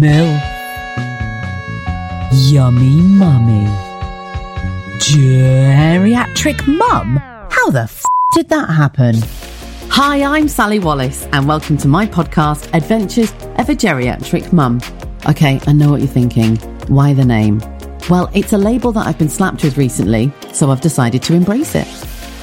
MILF. Yummy Mummy. Geriatric Mum? How the f did that happen? Hi, I'm Sally Wallace, and welcome to my podcast, Adventures of a Geriatric Mum. Okay, I know what you're thinking. Why the name? Well, it's a label that I've been slapped with recently, so I've decided to embrace it.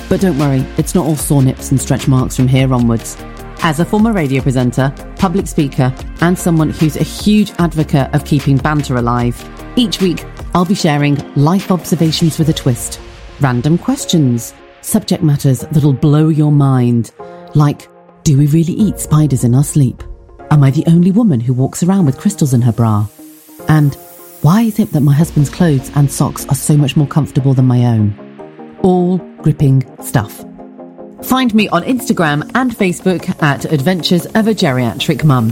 But don't worry, it's not all sore nips and stretch marks from here onwards. As a former radio presenter, public speaker, and someone who's a huge advocate of keeping banter alive, each week I'll be sharing life observations with a twist, random questions, subject matters that'll blow your mind, like do we really eat spiders in our sleep? Am I the only woman who walks around with crystals in her bra? And why is it that my husband's clothes and socks are so much more comfortable than my own? All gripping stuff. Find me on Instagram and Facebook at Adventures of a Geriatric Mum.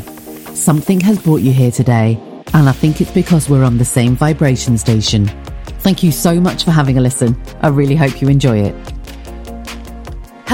Something has brought you here today, and I think it's because we're on the same vibration station. Thank you so much for having a listen. I really hope you enjoy it.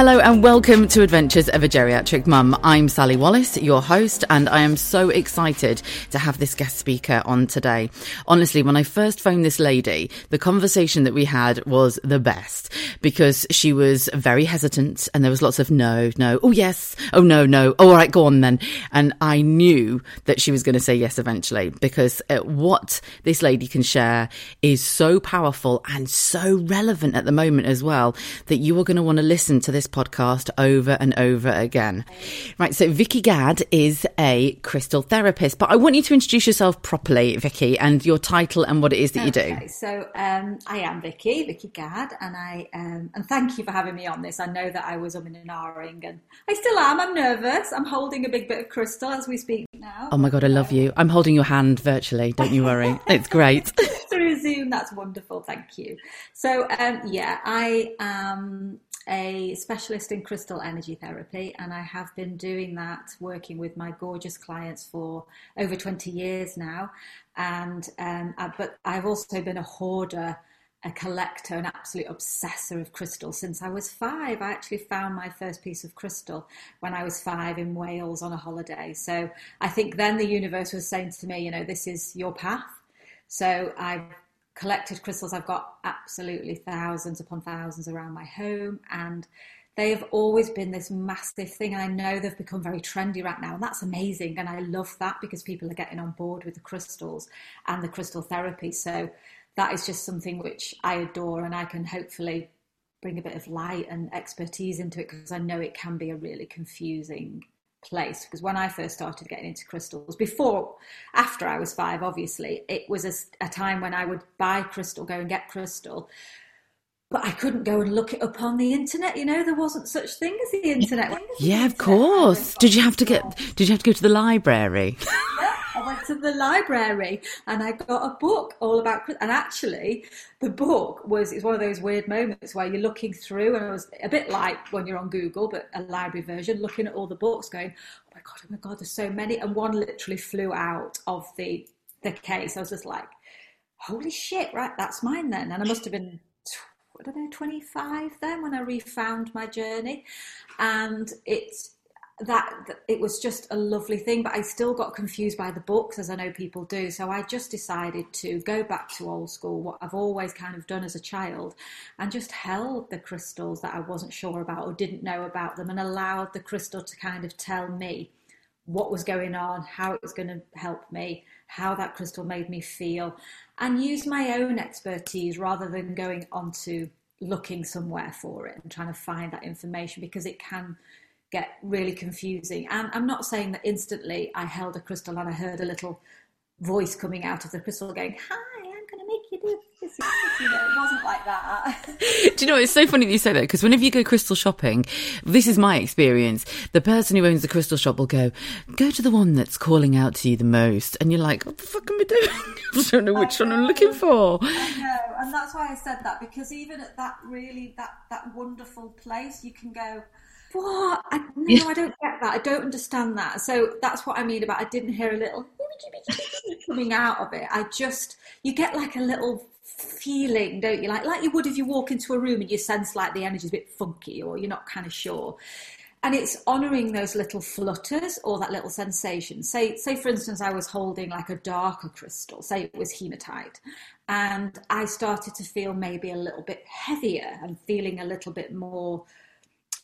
Hello and welcome to Adventures of a Geriatric Mum. I'm Sally Wallace, your host, and I am so excited to have this guest speaker on today. Honestly, when I first phoned this lady, the conversation that we had was the best because she was very hesitant and there was lots of no, no, oh yes, oh no, no, oh, all right, go on then. And I knew that she was going to say yes eventually because uh, what this lady can share is so powerful and so relevant at the moment as well that you are going to want to listen to this podcast over and over again. Right, so Vikki Gadd is a crystal therapist, but I want you to introduce yourself properly, Vikki, and your title and what it is that you do. so um, I am Vikki, Vikki Gadd, and I um, and thank you for having me on this. I know that I was umming and ahhing, and I still am. I'm nervous. I'm holding a big bit of crystal as we speak now. Oh my God, I love you. I'm holding your hand virtually. Don't you worry. It's great. through Zoom. That's wonderful. Thank you. So, um, yeah, I am a specialist in crystal energy therapy, and I have been doing that working with my gorgeous clients for over 20 years now. And um, uh, but I've also been a hoarder. A collector, an absolute obsessor of crystal since I was five. I actually found my first piece of crystal when I was five in Wales on a holiday. So I think then the universe was saying to me, you know, this is your path. So I've collected crystals. I've got absolutely thousands upon thousands around my home, and they have always been this massive thing. I know they've become very trendy right now, and that's amazing. And I love that because people are getting on board with the crystals and the crystal therapy. So that is just something which I adore, and I can hopefully bring a bit of light and expertise into it because I know it can be a really confusing place because when I first started getting into crystals, before, after I was five, obviously, it was a, a, time when I would buy crystal, go and get crystal, but I couldn't go and look it up on the internet. You know, there wasn't such thing as the internet. Yeah, of course. Did you have to get? Oh. Did you have to go to the library? I went to the library and I got a book all about. And actually, the book was it's one of those weird moments where you're looking through, and it was a bit like when you're on Google, but a library version, looking at all the books, going, "Oh my god, oh my god, there's so many," and one literally flew out of the the case. I was just like, "Holy shit! Right, that's mine then." And I must have been I don't know, 25 then when I refound my journey. And it's that it was just a lovely thing, but I still got confused by the books, as I know people do. So I just decided to go back to old school, what I've always kind of done as a child, and just held the crystals that I wasn't sure about or didn't know about them, and allowed the crystal to kind of tell me what was going on, how it was going to help me, how that crystal made me feel, and use my own expertise rather than going on to looking somewhere for it and trying to find that information because it can get really confusing. And I'm not saying that instantly I held a crystal and I heard a little voice coming out of the crystal going, Hi, I'm going to make you do this. You know, it wasn't like that. do you know, it's so funny that you say that because whenever you go crystal shopping, this is my experience. The person who owns the crystal shop will go, Go to the one that's calling out to you the most. And you're like, What the fuck am I doing? I don't know which one I'm looking for. I know. And that's why I said that because even at that really, that, that wonderful place, you can go, what? I, no, I don't get that. I don't understand that. So that's what I mean about I didn't hear a little coming out of it. I just you get like a little feeling, don't you? Like like you would if you walk into a room and you sense like the energy's a bit funky or you're not kind of sure. and it's honoring those little flutters or that little sensation. Say, say for instance, I was holding like a darker crystal, say it was hematite, and I started to feel maybe a little bit heavier and feeling a little bit more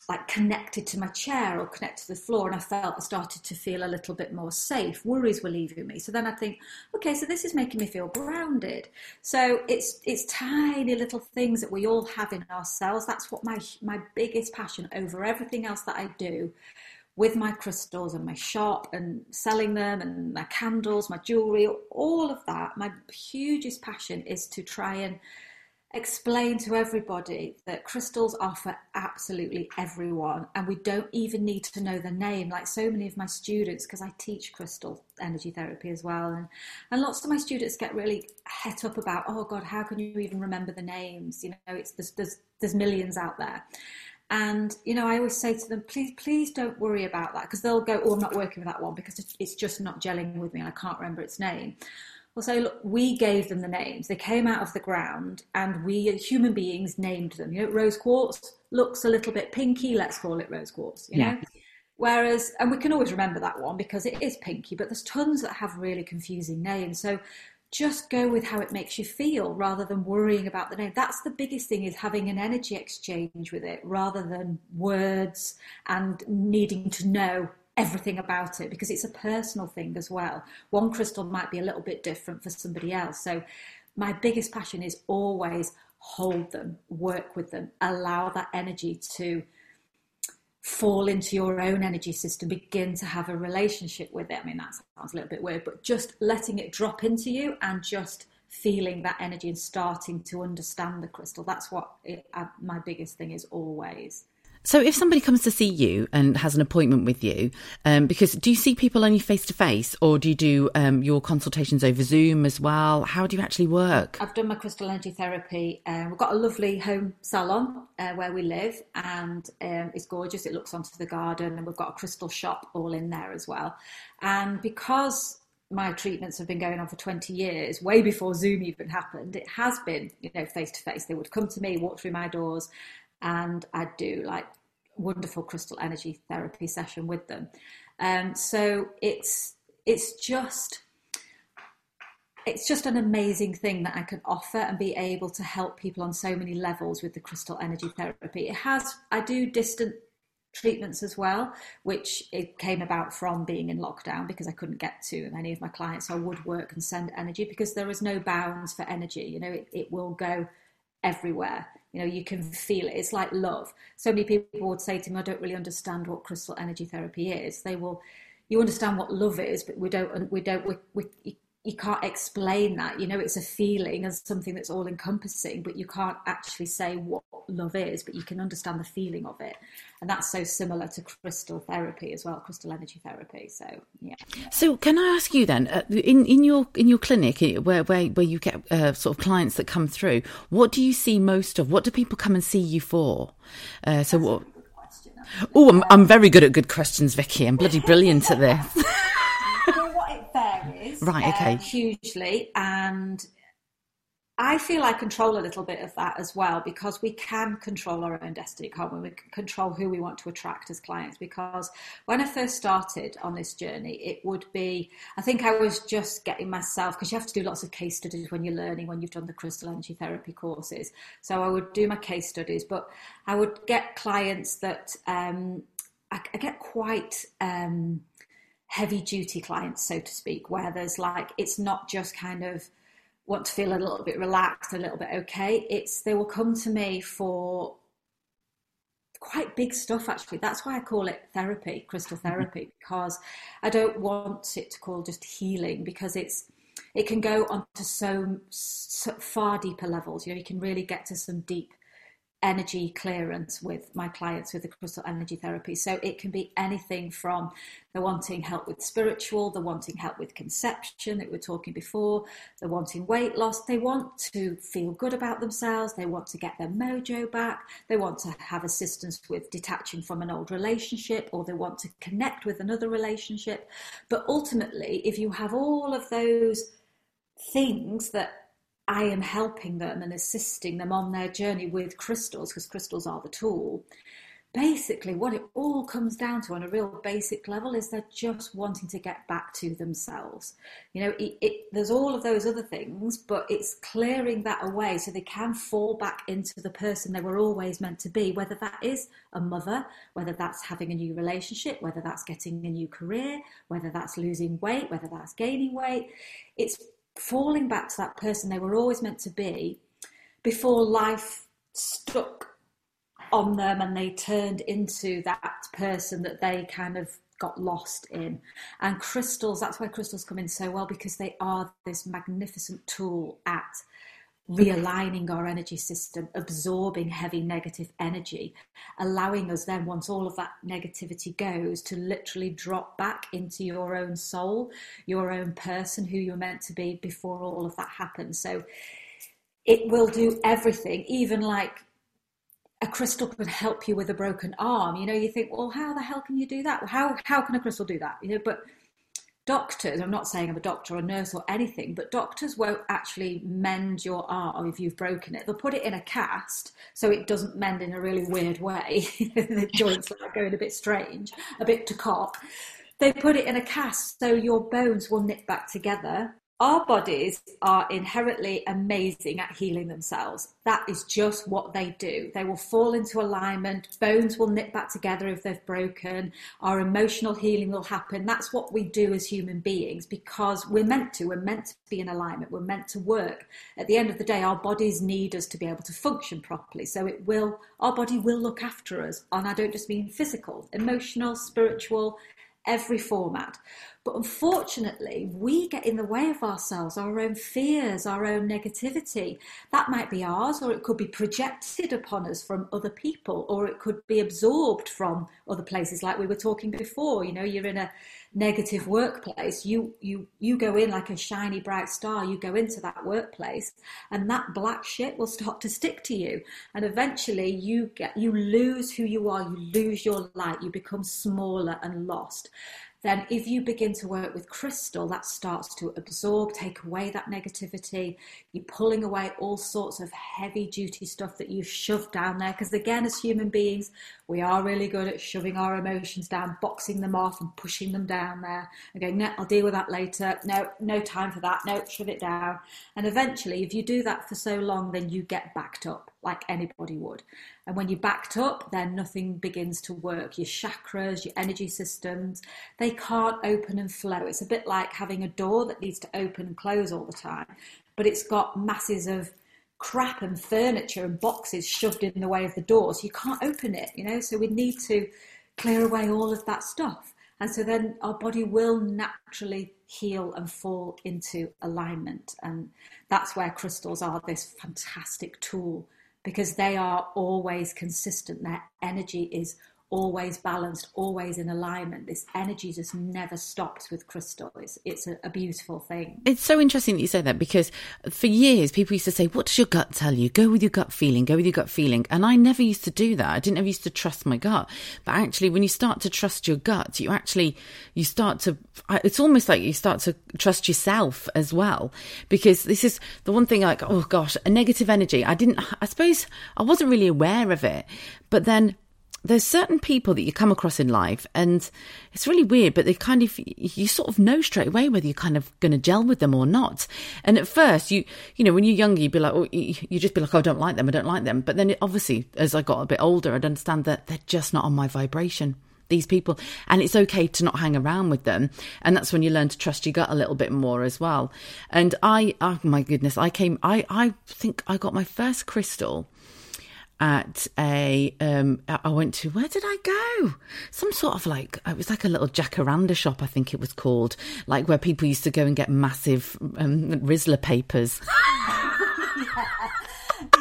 like connected to my chair or connected to the floor and I felt I started to feel a little bit more safe. Worries were leaving me. So then I think, okay, so this is making me feel grounded. So it's it's tiny little things that we all have in ourselves. That's what my my biggest passion over everything else that I do with my crystals and my shop and selling them and my candles, my jewelry, all of that. My hugest passion is to try and explain to everybody that crystals are for absolutely everyone and we don't even need to know the name like so many of my students because I teach crystal energy therapy as well and and lots of my students get really het up about oh god how can you even remember the names? You know it's there's there's, there's millions out there. And you know i always say to them please please don't worry about that because they'll go oh i'm not working with that one because it's just not gelling with me and i can't remember its name look, we gave them the names. They came out of the ground and we human beings named them. You know, rose quartz looks a little bit pinky, let's call it rose quartz, you yeah. know? Whereas, and we can always remember that one because it is pinky, but there's tons that have really confusing names. So just go with how it makes you feel rather than worrying about the name. That's the biggest thing is having an energy exchange with it rather than words and needing to know everything about it because it's a personal thing as well. One crystal might be a little bit different for somebody else. So, my biggest passion is always hold them, work with them, allow that energy to fall into your own energy system, begin to have a relationship with it. I mean, that sounds a little bit weird, but just letting it drop into you and just feeling that energy and starting to understand the crystal. That's what it, uh, my biggest thing is always. So, if somebody comes to see you and has an appointment with you, um, because do you see people only face to face, or do you do um, your consultations over Zoom as well? How do you actually work? I've done my crystal energy therapy. Uh, we've got a lovely home salon uh, where we live, and um, it's gorgeous. It looks onto the garden, and we've got a crystal shop all in there as well. And because my treatments have been going on for 20 years, way before Zoom even happened. It has been, you know, face to face. They would come to me, walk through my doors, and I'd do like wonderful crystal energy therapy session with them. Um, so it's it's just it's just an amazing thing that I can offer and be able to help people on so many levels with the crystal energy therapy. It has I do distant treatments as well, which it came about from being in lockdown because I couldn't get to many of my clients. So I would work and send energy because there is no bounds for energy. You know, it, it will go everywhere. You know, you can feel it. It's like love. So many people would say to me, I don't really understand what crystal energy therapy is. They will, you understand what love is, but we don't, we don't, we, we, you can't explain that. You know, it's a feeling as something that's all encompassing, but you can't actually say what love is, but you can understand the feeling of it. And that's so similar to crystal therapy as well, crystal energy therapy. So yeah. So can I ask you then, uh, in in your in your clinic where where where you get uh, sort of clients that come through, what do you see most of? What do people come and see you for? Uh, so what? Oh, I'm, I'm very good at good questions, Vikki. I'm bloody brilliant at this. Right, uh, okay. Uh, hugely. And I feel I control a little bit of that as well because we can control our own destiny, can't we? We can control who we want to attract as clients. Because when I first started on this journey, it would be, I think I was just getting myself, because you have to do lots of case studies when you're learning, when you've done the crystal energy therapy courses. So I would do my case studies, but I would get clients that um, I, I, get quite. Um, heavy duty clients, so to speak, where there's like, it's not just kind of want to feel a little bit relaxed, a little bit okay. It's, they will come to me for quite big stuff actually. That's why I call it therapy, crystal mm-hmm. therapy, because I don't want it to call just healing because it's, it can go on to so, so far deeper levels. You know, you can really get to some deep energy clearance with my clients with the crystal energy therapy. So it can be anything from they're wanting help with spiritual, they're wanting help with conception that we were talking before, they're wanting weight loss, they want to feel good about themselves, they want to get their mojo back, they want to have assistance with detaching from an old relationship, or they want to connect with another relationship. But ultimately, if you have all of those things that I am helping them and assisting them on their journey with crystals, because crystals are the tool, basically what it all comes down to on a real basic level is they're just wanting to get back to themselves. You know it, it, there's all of those other things but it's clearing that away so they can fall back into the person they were always meant to be whether that is a mother whether that's having a new relationship whether that's getting a new career whether that's losing weight whether that's gaining weight. It's falling back to that person they were always meant to be before life stuck on them and they turned into that person that they kind of got lost in. And crystals, that's why crystals come in so well because they are this magnificent tool at realigning our energy system, absorbing heavy negative energy, allowing us then, once all of that negativity goes, to literally drop back into your own soul, your own person who you're meant to be before all of that happens. So it will do everything, even like a crystal could help you with a broken arm. You know, you think, well, how the hell can you do that? How how can a crystal do that? You know, but doctors, I'm not saying I'm a doctor or a nurse or anything, but doctors won't actually mend your arm if you've broken it. They'll put it in a cast so it doesn't mend in a really weird way. the joints are going a bit strange, a bit to cop. They put it in a cast so your bones will knit back together our bodies are inherently amazing at healing themselves. That is just what they do. They will fall into alignment, bones will knit back together if they've broken, our emotional healing will happen. That's what we do as human beings because we're meant to. We're meant to be in alignment, we're meant to work. At the end of the day, our bodies need us to be able to function properly. So it will, our body will look after us. And I don't just mean physical, emotional, spiritual, every format. But unfortunately, we get in the way of ourselves, our own fears, our own negativity. That might be ours, or it could be projected upon us from other people, or it could be absorbed from other places, like we were talking before. You know, you're in a negative workplace, you you you go in like a shiny bright star, you go into that workplace, and that black shit will start to stick to you. And eventually you get you lose who you are, you lose your light, you become smaller and lost then if you begin to work with crystal, that starts to absorb, take away that negativity. You're pulling away all sorts of heavy duty stuff that you've shoved down there. Because again, as human beings, we are really good at shoving our emotions down, boxing them off and pushing them down there and going, no, I'll deal with that later. No, no time for that. No, shove it down. And eventually, if you do that for so long, then you get backed up like anybody would. And when you're backed up, then nothing begins to work. Your chakras, your energy systems, they can't open and flow. It's a bit like having a door that needs to open and close all the time, but it's got masses of crap and furniture and boxes shoved in the way of the door, so you can't open it, you know? So we need to clear away all of that stuff. And so then our body will naturally heal and fall into alignment. And that's where crystals are this fantastic tool because they are always consistent. Their energy is always balanced, always in alignment. This energy just never stops with crystal. It's, it's a, a, beautiful thing. It's so interesting that you say that because for years people used to say, What does your gut tell you? Go with your gut feeling, go with your gut feeling. And I never used to do that. I didn't ever used to trust my gut. But actually, when you start to trust your gut, you actually, you start to, it's almost like you start to trust yourself as well. Because this is the one thing like, oh gosh, a negative energy. I didn't, I suppose I wasn't really aware of it. But then there's certain people that you come across in life and it's really weird but they kind of you sort of know straight away whether you're kind of going to gel with them or not. And at first you you know when you're younger you'd be like oh you just be like oh, i don't like them i don't like them. But then it, obviously as i got a bit older i'd understand that they're just not on my vibration these people. And it's okay to not hang around with them. And that's when you learn to trust your gut a little bit more as well. And i oh my goodness i came i i think i got my first crystal at a um I went to where did I go? Some sort of like it was like a little jacaranda shop I think it was called, like where people used to go and get massive um, Rizla papers.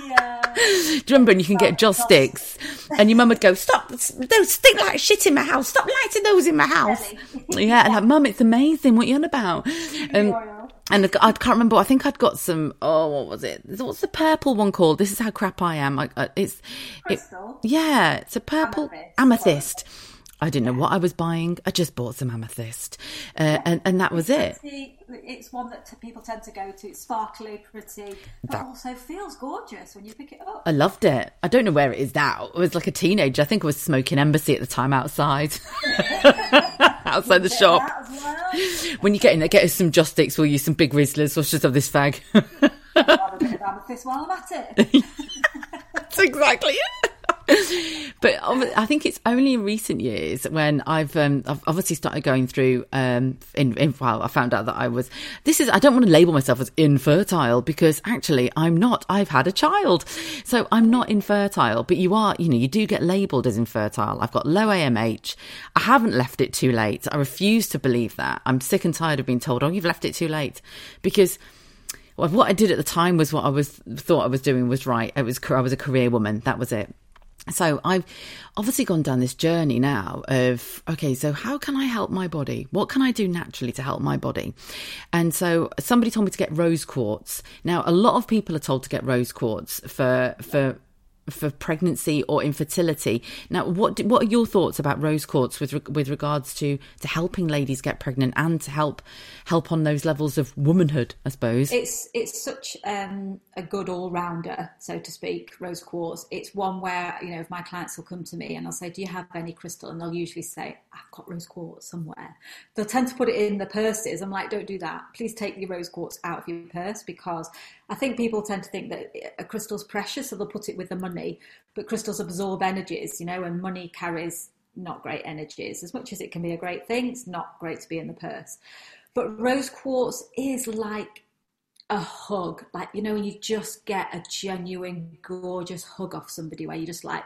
yeah. Do you remember? And you can get joss sticks, and your mum would go, "Stop! Those stink like shit in my house. Stop lighting those in my house." yeah, and like, "Mum, it's amazing. What are you on about?" Um, and I can't remember. I think I'd got some. Oh, what was it? What's the purple one called? This is how crap I am. I, it's Crystal. It, yeah, it's a purple amethyst. amethyst. I didn't know what I was buying. I just bought some amethyst, uh, and and that was it. It's one that people tend to go to. It's sparkly, pretty, but that, also feels gorgeous when you pick it up. I loved it. I don't know where it is now. It was like a teenager. I think I was smoking Embassy at the time outside, outside the shop. Well. When you get in there, get us some Joss will you? Some big Rizlas. Let's just have this fag. Have a bit of amethyst while I'm at it. That's exactly it. but I think it's only in recent years when I've, um, I've obviously started going through. Um, in, in well, I found out that I was. This is. I don't want to label myself as infertile because actually I'm not. I've had a child, so I'm not infertile. But you are. You know, you do get labelled as infertile. I've got low AMH. I haven't left it too late. I refuse to believe that. I'm sick and tired of being told, "Oh, you've left it too late," because what I did at the time was what I was thought I was doing was right. It was I was a career woman. That was it. So I've obviously gone down this journey now of, okay, so how can I help my body? What can I do naturally to help my body? And so somebody told me to get rose quartz. Now, a lot of people are told to get rose quartz for, for, for pregnancy or infertility. Now, what what are your thoughts about rose quartz with with regards to to helping ladies get pregnant and to help help on those levels of womanhood? I suppose it's it's such um, a good all rounder, so to speak. Rose quartz. It's one where you know if my clients will come to me and I'll say, "Do you have any crystal?" and they'll usually say, "I've got rose quartz somewhere." They'll tend to put it in the purses. I'm like, "Don't do that. Please take your rose quartz out of your purse because I think people tend to think that a crystal's precious, so they'll put it with the money. But crystals absorb energies, you know, and money carries not great energies. As much as it can be a great thing, it's not great to be in the purse. But rose quartz is like a hug, like you know, when you just get a genuine, gorgeous hug off somebody where you're just like,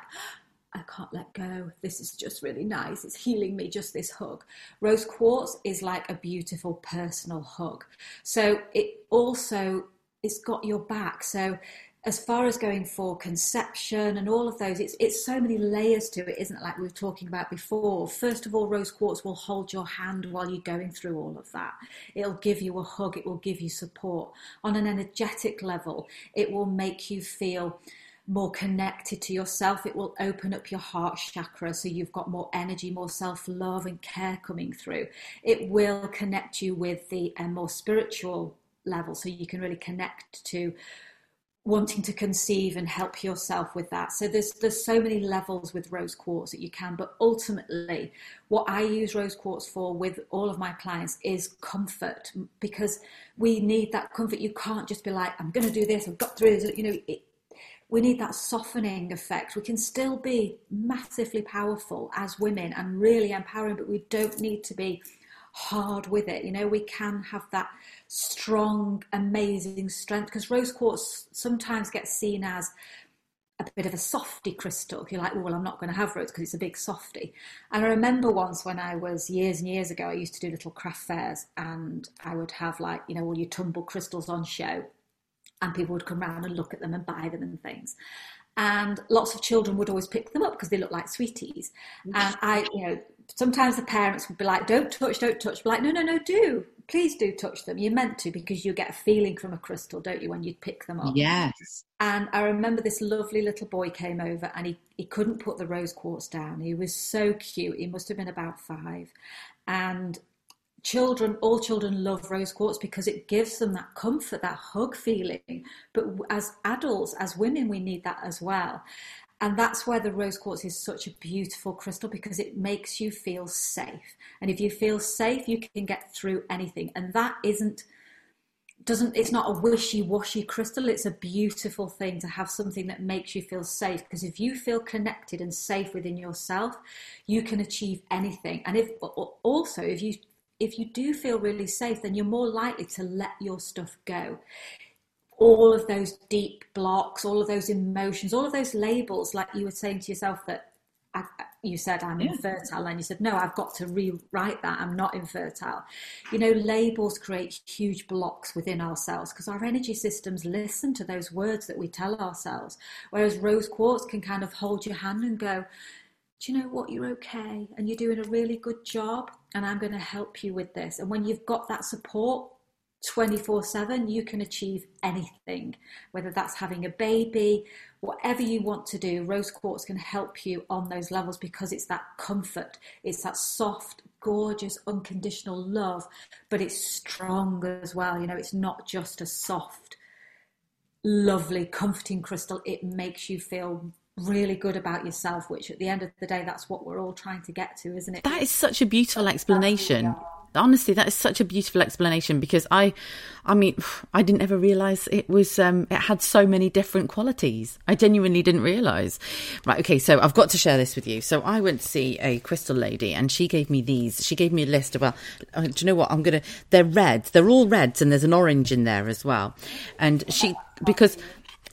I can't let go. This is just really nice. It's healing me, just this hug. Rose quartz is like a beautiful personal hug. So it also it's got your back. So as far as going for conception and all of those, it's it's so many layers to it, isn't it? Like we were talking about before. First of all, rose quartz will hold your hand while you're going through all of that. It'll give you a hug. It will give you support on an energetic level. It will make you feel more connected to yourself. It will open up your heart chakra so you've got more energy, more self love and care coming through. It will connect you with the uh, more spiritual level so you can really connect to wanting to conceive and help yourself with that so there's there's so many levels with rose quartz that you can but ultimately what i use rose quartz for with all of my clients is comfort because we need that comfort you can't just be like i'm going to do this i've got through this you know it, we need that softening effect. We can still be massively powerful as women and really empowering, but we don't need to be hard with it. You know, we can have that strong, amazing strength because rose quartz sometimes gets seen as a bit of a softy crystal. You're like, well, I'm not going to have rose because it's a big softy. And I remember once when I was years and years ago, I used to do little craft fairs and I would have like, you know, all your tumble crystals on show and people would come around and look at them and buy them and things and lots of children would always pick them up because they look like sweeties. Mm. And I, you know, sometimes the parents would be like, "Don't touch, don't touch." Be like, "No, no, no, do please do touch them. You're meant to because you get a feeling from a crystal, don't you, when you pick them up?" Yes. And I remember this lovely little boy came over and he he couldn't put the rose quartz down. He was so cute. He must have been about five, and children all children love rose quartz because it gives them that comfort that hug feeling. But as adults as women we need that as well. And that's why the rose quartz is such a beautiful crystal because it makes you feel safe. And if you feel safe you can get through anything. And that isn't doesn't it's not a wishy-washy crystal. It's a beautiful thing to have something that makes you feel safe. Because if you feel connected and safe within yourself you can achieve anything. And if also if you if you do feel really safe, then you're more likely to let your stuff go. All of those deep blocks, all of those emotions, all of those labels, like you were saying to yourself that I, you said I'm yeah. infertile, and you said, no, I've got to rewrite that. I'm not infertile. You know, labels create huge blocks within ourselves because our energy systems listen to those words that we tell ourselves. Whereas rose quartz can kind of hold your hand and go, do you know what? You're okay and you're doing a really good job, and I'm going to help you with this. And when you've got that support, 24 7, you can achieve anything, whether that's having a baby, whatever you want to do. Rose quartz can help you on those levels because it's that comfort, it's that soft, gorgeous, unconditional love, but it's strong as well. You know, it's not just a soft, lovely, comforting crystal, it makes you feel really good about yourself, which at the end of the day, that's what we're all trying to get to, isn't it? That is such a beautiful explanation. honestly that is such a beautiful explanation because i i mean i didn't ever realize it was um it had so many different qualities. I genuinely didn't realize. Right okay so i've got to share this with you. So i went to see a crystal lady and she gave me these she gave me a list of well uh, do you know what? I'm gonna they're red they're all reds and there's an orange in there as well. And she because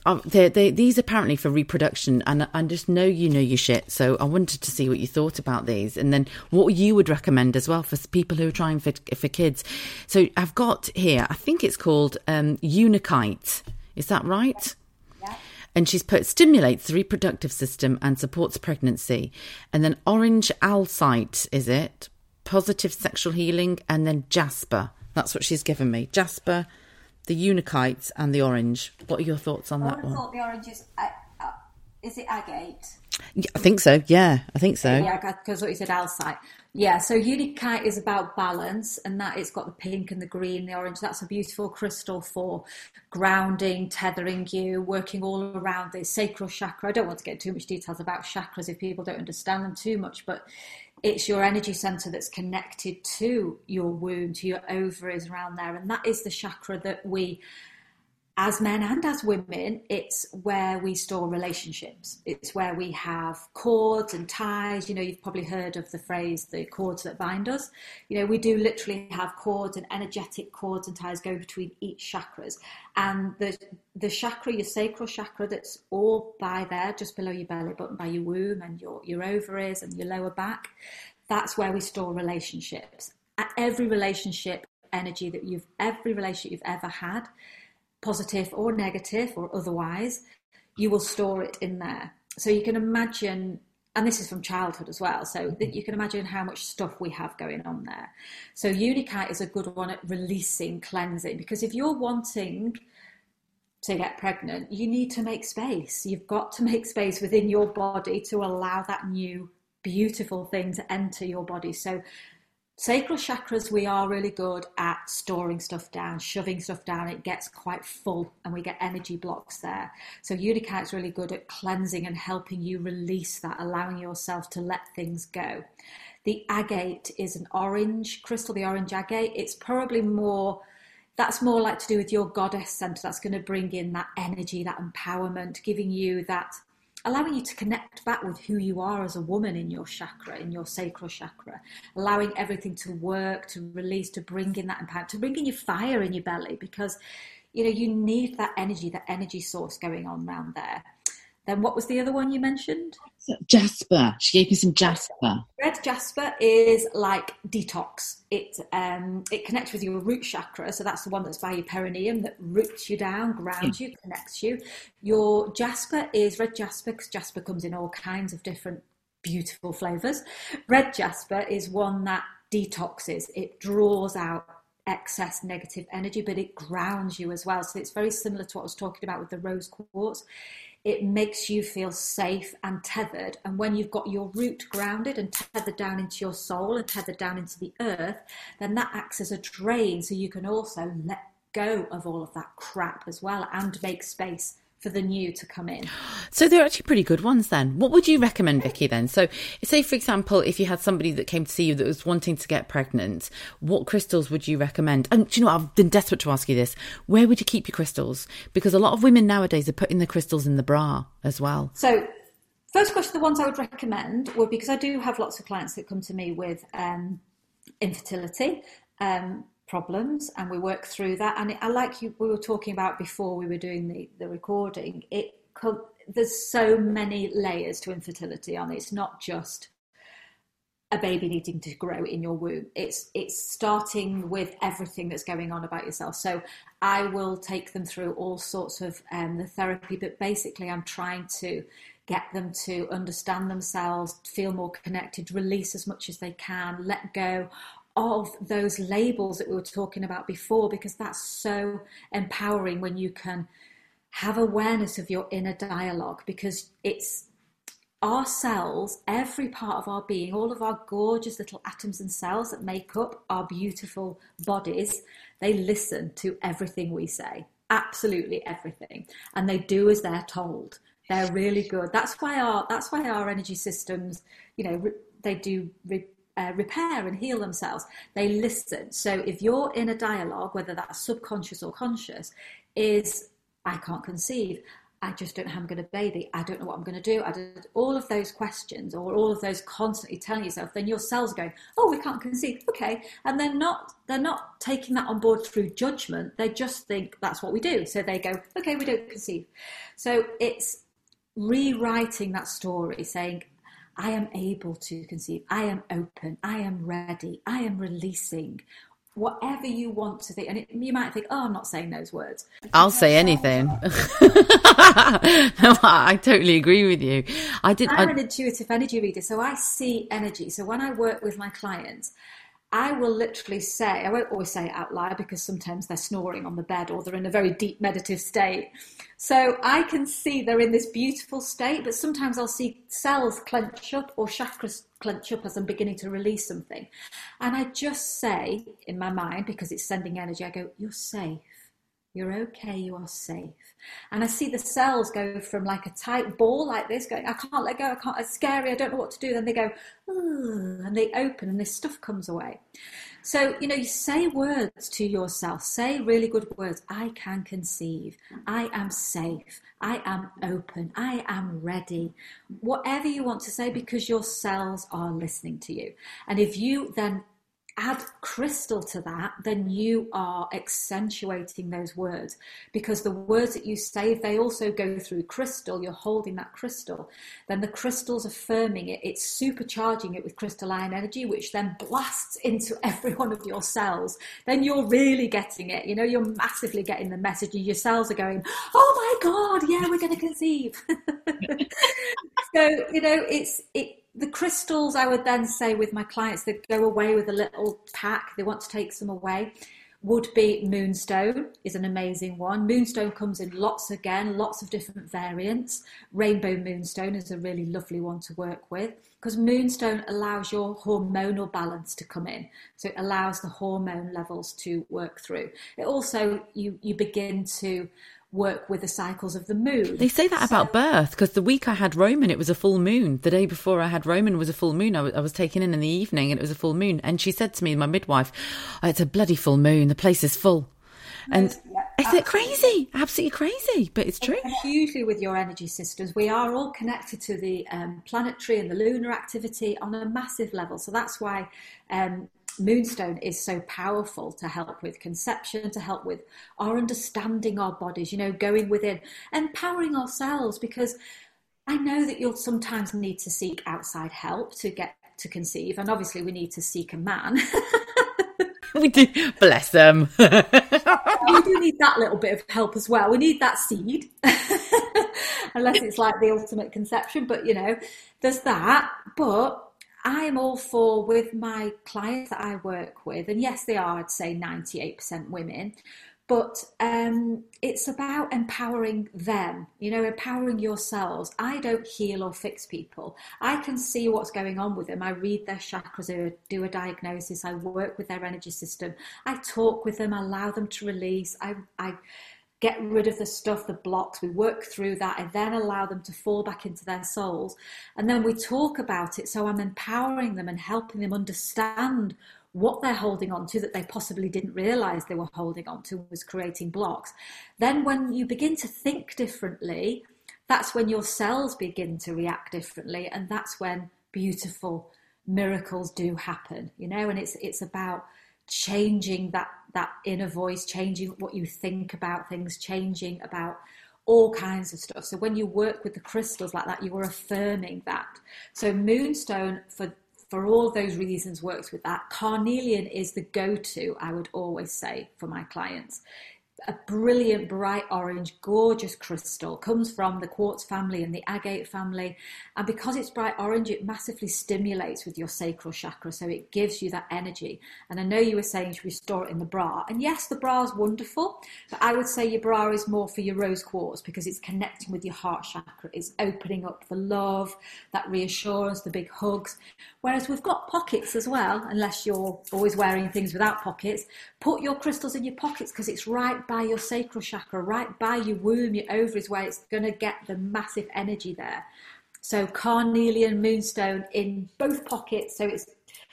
um, they they these apparently for reproduction, and I just know you know your shit. So I wanted to see what you thought about these, and then what you would recommend as well for people who are trying for for kids. So I've got here, I think it's called um, Unakite. Is that right? Yeah. And she's put stimulates the reproductive system and supports pregnancy. And then orange calcite, is it? Positive sexual healing, and then jasper. That's what she's given me. Jasper, the Unakites and the orange. What are your thoughts on I that one? I thought the orange is, uh, uh, is it agate? Yeah, I think so. Yeah, I think so. Yeah, because what you said, calcite. Yeah, so Unakite is about balance, and that it's got the pink and the green, the orange. That's a beautiful crystal for grounding, tethering you, working all around the sacral chakra. I don't want to get too much details about chakras if people don't understand them too much, but it's your energy center that's connected to your womb, to your ovaries around there. And that is the chakra that we, as men and as women, it's where we store relationships. It's where we have cords and ties. You know, you've probably heard of the phrase, the cords that bind us. You know, we do literally have cords and energetic cords and ties go between each chakras. And the, the chakra, your sacral chakra, that's all by there, just below your belly button, by your womb and your, your ovaries and your lower back, that's where we store relationships. At every relationship energy that you've, every relationship you've ever had, positive or negative or otherwise, you will store it in there. So you can imagine, and this is from childhood as well, so that you can imagine how much stuff we have going on there. So Unakite is a good one at releasing, cleansing, because if you're wanting to get pregnant, you need to make space. You've got to make space within your body to allow that new beautiful thing to enter your body. So sacral chakras, we are really good at storing stuff down, shoving stuff down. It gets quite full and we get energy blocks there. So Unakite is really good at cleansing and helping you release that, allowing yourself to let things go. The agate is an orange crystal, the orange agate. It's probably more that's more like to do with your goddess center. That's going to bring in that energy, that empowerment, giving you that allowing you to connect back with who you are as a woman in your chakra, in your sacral chakra, allowing everything to work, to release, to bring in that empowerment, to bring in your fire in your belly, because you know you need that energy, that energy source going on around there. Then what was the other one you mentioned? Jasper. She gave me some jasper. Red jasper is like detox. It um, it connects with your root chakra, so that's the one that's by your perineum that roots you down, grounds you, connects you. Your jasper is red jasper because jasper comes in all kinds of different beautiful flavors. Red jasper is one that detoxes. It draws out excess negative energy, but it grounds you as well. So it's very similar to what I was talking about with the rose quartz it makes you feel safe and tethered. And when you've got your root grounded and tethered down into your soul and tethered down into the earth, then that acts as a drain. So you can also let go of all of that crap as well and make space for the new to come in. So they're actually pretty good ones then. What would you recommend, Vikki, then? So say, for example, if you had somebody that came to see you that was wanting to get pregnant, what crystals would you recommend? And do you know, I've been desperate to ask you this. Where would you keep your crystals? Because a lot of women nowadays are putting the crystals in the bra as well. So first question, the ones I would recommend would because I do have lots of clients that come to me with um, infertility. Um, problems and we work through that. And I like you, we were talking about before we were doing the, the recording, it there's so many layers to infertility it. It's not just a baby needing to grow in your womb. It's it's starting with everything that's going on about yourself. So I will take them through all sorts of um, the therapy, but basically I'm trying to get them to understand themselves, feel more connected, release as much as they can, let go of those labels that we were talking about before because that's so empowering when you can have awareness of your inner dialogue because it's our cells, every part of our being, all of our gorgeous little atoms and cells that make up our beautiful bodies, they listen to everything we say, absolutely everything, and they do as they're told. They're really good. That's why our that's why our energy systems, you know, they do re, uh, repair and heal themselves. They listen. So if you're in a dialogue, whether that's subconscious or conscious, is I can't conceive. I just don't know how I'm going to baby. I don't know what I'm going to do. I did all of those questions or all of those constantly telling yourself, then your cells going, oh, we can't conceive. Okay. And they're not, they're not taking that on board through judgment. They just think that's what we do. So they go, okay, we don't conceive. So it's rewriting that story saying, I am able to conceive. I am open. I am ready. I am releasing whatever you want to think. And it, you might think, oh, I'm not saying those words. I'll say anything. no, I totally agree with you. I did. I'm I... an intuitive energy reader, so I see energy. So when I work with my clients, I will literally say, I won't always say it out loud because sometimes they're snoring on the bed or they're in a very deep meditative state. So I can see they're in this beautiful state, but sometimes I'll see cells clench up or chakras clench up as I'm beginning to release something. And I just say in my mind, because it's sending energy, I go, You're safe. You're okay, you are safe. And I see the cells go from like a tight ball like this, going, I can't let go, I can't, it's scary, I don't know what to do. Then they go, and they open and this stuff comes away. So, you know, you say words to yourself, say really good words. I can conceive, I am safe, I am open, I am ready. Whatever you want to say, because your cells are listening to you. And if you then add crystal to that, then you are accentuating those words because the words that you say, if they also go through crystal, you're holding that crystal, then the crystal's affirming it, it's supercharging it with crystalline energy, which then blasts into every one of your cells. Then you're really getting it, you know, you're massively getting the message, and your cells are going, Oh my God, yeah, we're going to conceive. so, you know, it's, it, the crystals, I would then say with my clients that go away with a little pack, they want to take some away, would be Moonstone, is an amazing one. Moonstone comes in lots again, lots of different variants. Rainbow Moonstone is a really lovely one to work with because Moonstone allows your hormonal balance to come in. So it allows the hormone levels to work through. It also, you, you begin to work with the cycles of the moon. They say that so, about birth because the week I had Roman, it was a full moon. The day before I had Roman was a full moon. I was, taken in in the evening and it was a full moon. And she said to me, my midwife, oh, "It's a bloody full moon. The place is full." And yeah, is it crazy? Absolutely crazy, but it's true. hugely with your energy systems. We are all connected to the um, planetary and the lunar activity on a massive level. So that's why um, Moonstone is so powerful to help with conception, to help with our understanding our bodies, you know, going within, empowering ourselves because I know that you'll sometimes need to seek outside help to get to conceive, and obviously we need to seek a man. we do, bless them. we do need that little bit of help as well. We need that seed, unless it's like the ultimate conception. But you know, there's that. But I am all for with my clients that I work with, and yes, they are, I'd say 98% women, but um, it's about empowering them, you know, empowering yourselves. I don't heal or fix people. I can see what's going on with them. I read their chakras, I do a diagnosis, I work with their energy system, I talk with them, allow them to release, I, I get rid of the stuff, the blocks, we work through that, and then allow them to fall back into their souls. And then we talk about it. So I'm empowering them and helping them understand what they're holding on to that they possibly didn't realize they were holding on to was creating blocks. Then when you begin to think differently, that's when your cells begin to react differently. And that's when beautiful miracles do happen, you know, and it's, it's about changing that that inner voice, changing what you think about things, changing about all kinds of stuff. So when you work with the crystals like that, you are affirming that. So moonstone for for all those reasons works with that. Carnelian is the go-to, I would always say, for my clients. A brilliant bright orange, gorgeous crystal. Comes from the quartz family and the agate family. And because it's bright orange, it massively stimulates with your sacral chakra. So it gives you that energy. And I know you were saying to restore it in the bra. And yes, the bra is wonderful, but I would say your bra is more for your rose quartz because it's connecting with your heart chakra. It's opening up the love, that reassurance, the big hugs. Whereas we've got pockets as well, unless you're always wearing things without pockets. Put your crystals in your pockets because it's right by your sacral chakra, right by your womb, your ovaries, where it's going to get the massive energy there. So carnelian moonstone in both pockets. So it's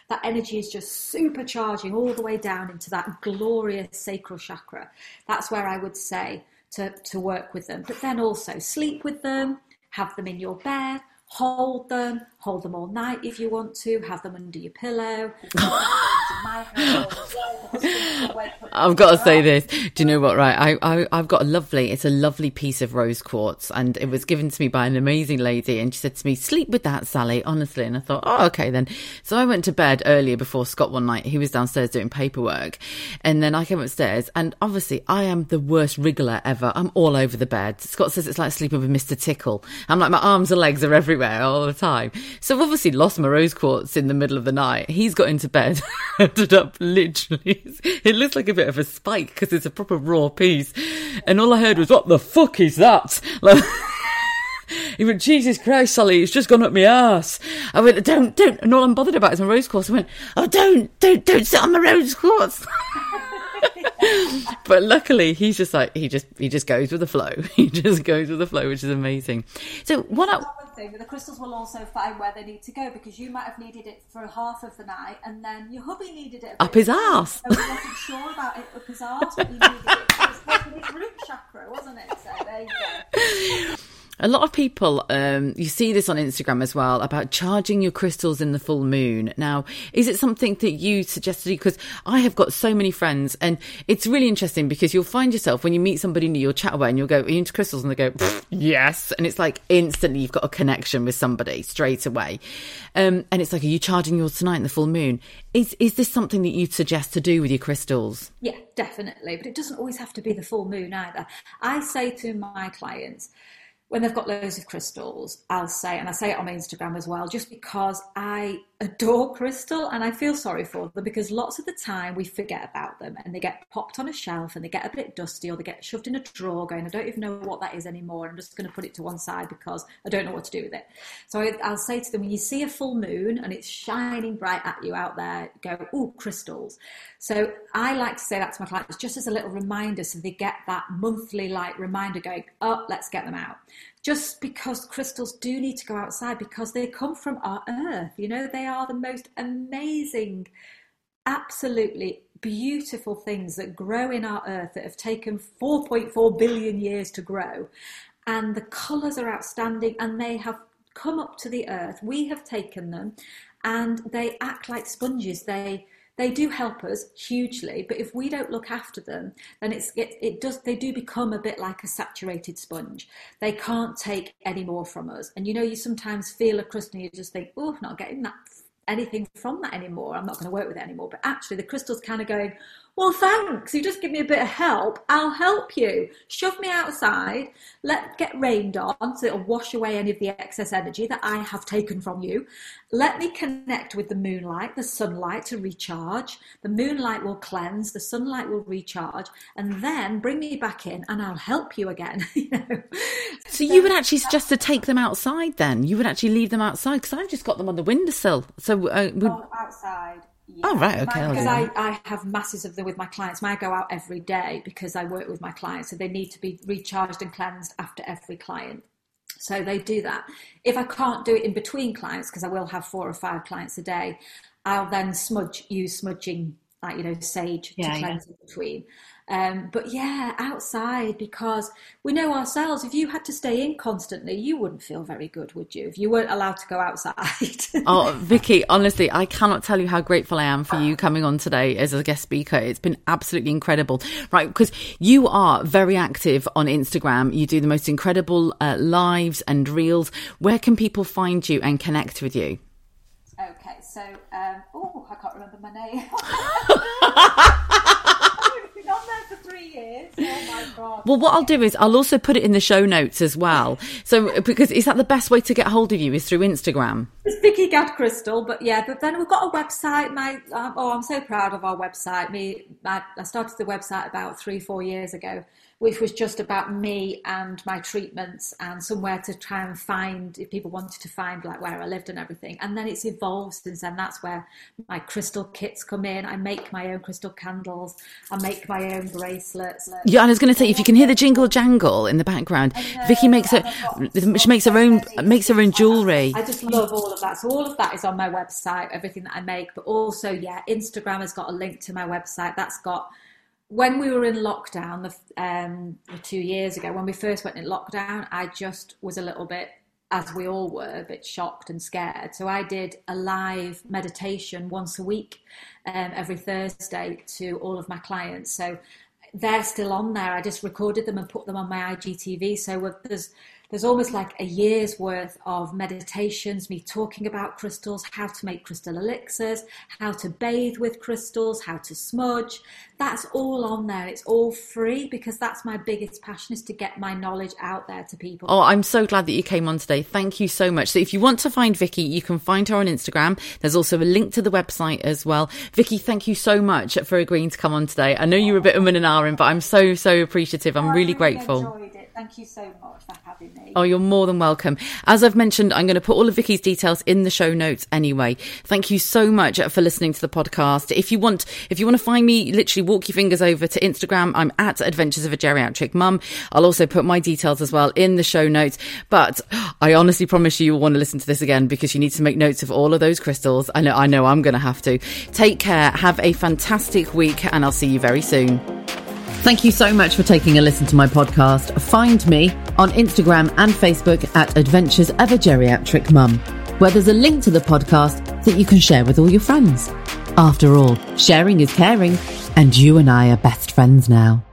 that energy is just supercharging all the way down into that glorious sacral chakra. That's where I would say to, to work with them. But then also sleep with them, have them in your bed, hold them, hold them all night if you want to, have them under your pillow. I've got to say this. Do you know what? Right, I, I have got a lovely. It's a lovely piece of rose quartz, and it was given to me by an amazing lady. And she said to me, "Sleep with that, Sally." Honestly, and I thought, "Oh, okay then." So I went to bed earlier before Scott one night. He was downstairs doing paperwork, and then I came upstairs, and obviously I am the worst wriggler ever. I'm all over the bed. Scott says it's like sleeping with Mister Tickle. I'm like my arms and legs are everywhere all the time. So obviously lost my rose quartz in the middle of the night. He's got into bed, ended up literally. It looks like a bit of a spike because it's a proper raw piece, and all I heard was, "What the fuck is that?" Like. He went, Jesus Christ, Sally, it's just gone up my ass. I went, don't, don't. And all I'm bothered about is my rose quartz. I went, oh, don't, don't, don't sit on my rose quartz. but luckily, he's just like he just he just goes with the flow. He just goes with the flow, which is amazing. So what? I, thing, the crystals will also find where they need to go because you might have needed it for half of the night, and then your hubby needed it up his ass. So he wasn't sure about it up his ass, but he needed it. It was his root chakra, wasn't it? So there you go. A lot of people, um, you see this on Instagram as well about charging your crystals in the full moon. Now, is it something that you suggest to do? Because I have got so many friends, and it's really interesting because you'll find yourself when you meet somebody new, you'll chat away, and you'll go, "Are you into crystals?" And they go, "Yes," and it's like instantly you've got a connection with somebody straight away. Um, and it's like, "Are you charging yours tonight in the full moon?" Is is this something that you'd suggest to do with your crystals? Yeah, definitely, but it doesn't always have to be the full moon either. I say to my clients when they've got loads of crystals, I'll say, and I say it on my Instagram as well, just because I adore crystal and I feel sorry for them because lots of the time we forget about them and they get popped on a shelf and they get a bit dusty or they get shoved in a drawer going, I don't even know what that is anymore. I'm just going to put it to one side because I don't know what to do with it. So I, will say to them, when you see a full moon and it's shining bright at you out there, go, oh, crystals. So I like to say that to my clients just as a little reminder so they get that monthly like reminder going, oh, let's get them out just because crystals do need to go outside because they come from our earth. You know, they are the most amazing, absolutely beautiful things that grow in our earth that have taken 4.4 billion years to grow. And the colours are outstanding and they have come up to the earth. We have taken them and they act like sponges. They they do help us hugely, but if we don't look after them, then it's it, it does they do become a bit like a saturated sponge. They can't take any more from us. And you know, you sometimes feel a crust and you just think, oh, I'm not getting that anything from that anymore. I'm not going to work with it anymore. But actually, the crystal's kind of going, well, thanks. You just give me a bit of help. I'll help you. Shove me outside. Let get rained on so it'll wash away any of the excess energy that I have taken from you. Let me connect with the moonlight, the sunlight to recharge. The moonlight will cleanse. The sunlight will recharge, and then bring me back in, and I'll help you again. you know? So you would actually suggest to take them outside? Then you would actually leave them outside because I've just got them on the windowsill. So uh, would... oh, outside yeah. Oh right, okay. Because I, I have masses of them with my clients. I go out every day because I work with my clients, so they need to be recharged and cleansed after every client. So they do that. If I can't do it in between clients, because I will have four or five clients a day, I'll then smudge, use smudging, like you know, sage yeah, to cleanse yeah. in between. Um, but yeah, outside because we know ourselves. If you had to stay in constantly, you wouldn't feel very good, would you? If you weren't allowed to go outside. oh, Vikki, honestly, I cannot tell you how grateful I am for you coming on today as a guest speaker. It's been absolutely incredible, right? Because you are very active on Instagram. You do the most incredible uh, lives and reels. Where can people find you and connect with you? Okay, so um, oh, I can't remember my name. Oh my god. Well, what I'll do is I'll also put it in the show notes as well. So, because is that the best way to get hold of you is through Instagram? It's Vikki Gadd Crystal, but yeah, but then we've got a website. My um, oh, I'm so proud of our website. Me, I, I started the website about three, four years ago, which was just about me and my treatments and somewhere to try and find if people wanted to find like where I lived and everything. And then it's evolved since then. That's where my crystal kits come in. I make my own crystal candles. I make my own bracelets. Yeah, I was going to say if you can hear the jingle jangle in the background, Vikki makes her she makes her own makes her own jewelry. I just love all of that. So all of that is on my website, everything that I make. But also, yeah, Instagram has got a link to my website. That's got when we were in lockdown the, um, two years ago, when we first went in lockdown, I just was a little bit, as we all were, a bit shocked and scared. So I did a live meditation once a week, um, every Thursday to all of my clients. So they're still on there. I just recorded them and put them on my IGTV. So there's there's almost like a year's worth of meditations, me talking about crystals, how to make crystal elixirs, how to bathe with crystals, how to smudge. That's all on there. It's all free because that's my biggest passion is to get my knowledge out there to people. Oh, I'm so glad that you came on today. Thank you so much. So if you want to find Vikki, you can find her on Instagram. There's also a link to the website as well. Vikki, thank you so much for agreeing to come on today. I know you were a bit of an and but I'm so, so appreciative. I'm oh, really grateful. Thank you so much for having me. Oh, you're more than welcome. As I've mentioned, I'm going to put all of Vikki's details in the show notes anyway. Thank you so much for listening to the podcast. If you want, if you want to find me, literally walk your fingers over to Instagram. I'm at Adventures of a Geriatric Mum. I'll also put my details as well in the show notes. But I honestly promise you, you'll want to listen to this again because you need to make notes of all of those crystals. I know, I know, I'm going to have to. Take care. Have a fantastic week, and I'll see you very soon. Thank you so much for taking a listen to my podcast. Find me on Instagram and Facebook at Adventures of a Geriatric Mum, where there's a link to the podcast that you can share with all your friends. After all, sharing is caring, and you and I are best friends now.